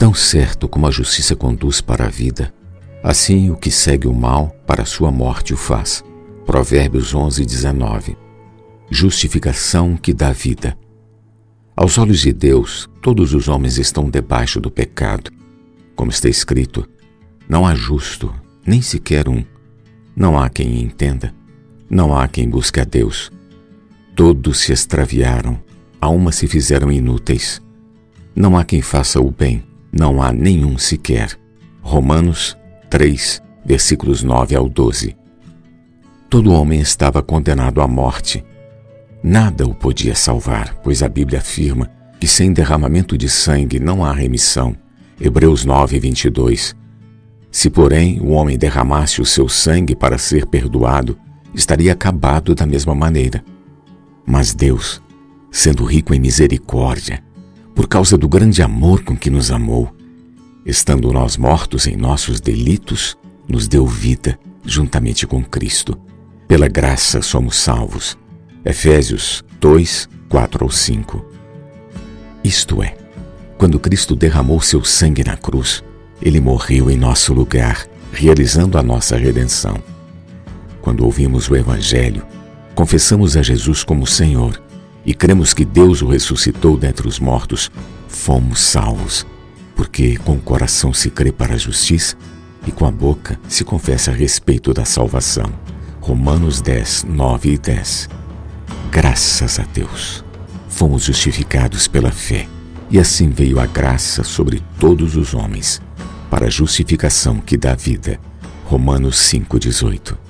Tão certo como a justiça conduz para a vida, assim o que segue o mal para sua morte o faz. Provérbios 11, 19. Justificação que dá vida. Aos olhos de Deus, todos os homens estão debaixo do pecado. Como está escrito, não há justo, nem sequer um. Não há quem entenda, não há quem busque a Deus. Todos se extraviaram, a uma se fizeram inúteis. Não há quem faça o bem, não há nenhum sequer. Romanos 3, versículos 9 ao 12. Todo homem estava condenado à morte. Nada o podia salvar, pois a Bíblia afirma que sem derramamento de sangue não há remissão. Hebreus 9, 22. Se, porém, o homem derramasse o seu sangue para ser perdoado, estaria acabado da mesma maneira. Mas Deus, sendo rico em misericórdia, por causa do grande amor com que nos amou, estando nós mortos em nossos delitos, nos deu vida juntamente com Cristo. Pela graça somos salvos. Efésios 2, 4 ou 5. Isto é, quando Cristo derramou seu sangue na cruz, ele morreu em nosso lugar, realizando a nossa redenção. Quando ouvimos o Evangelho, confessamos a Jesus como Senhor e cremos que Deus o ressuscitou dentre os mortos, fomos salvos, porque com o coração se crê para a justiça e com a boca se confessa a respeito da salvação. Romanos 10, 9 e 10. Graças a Deus, fomos justificados pela fé, e assim veio a graça sobre todos os homens, para a justificação que dá vida. Romanos 5,18.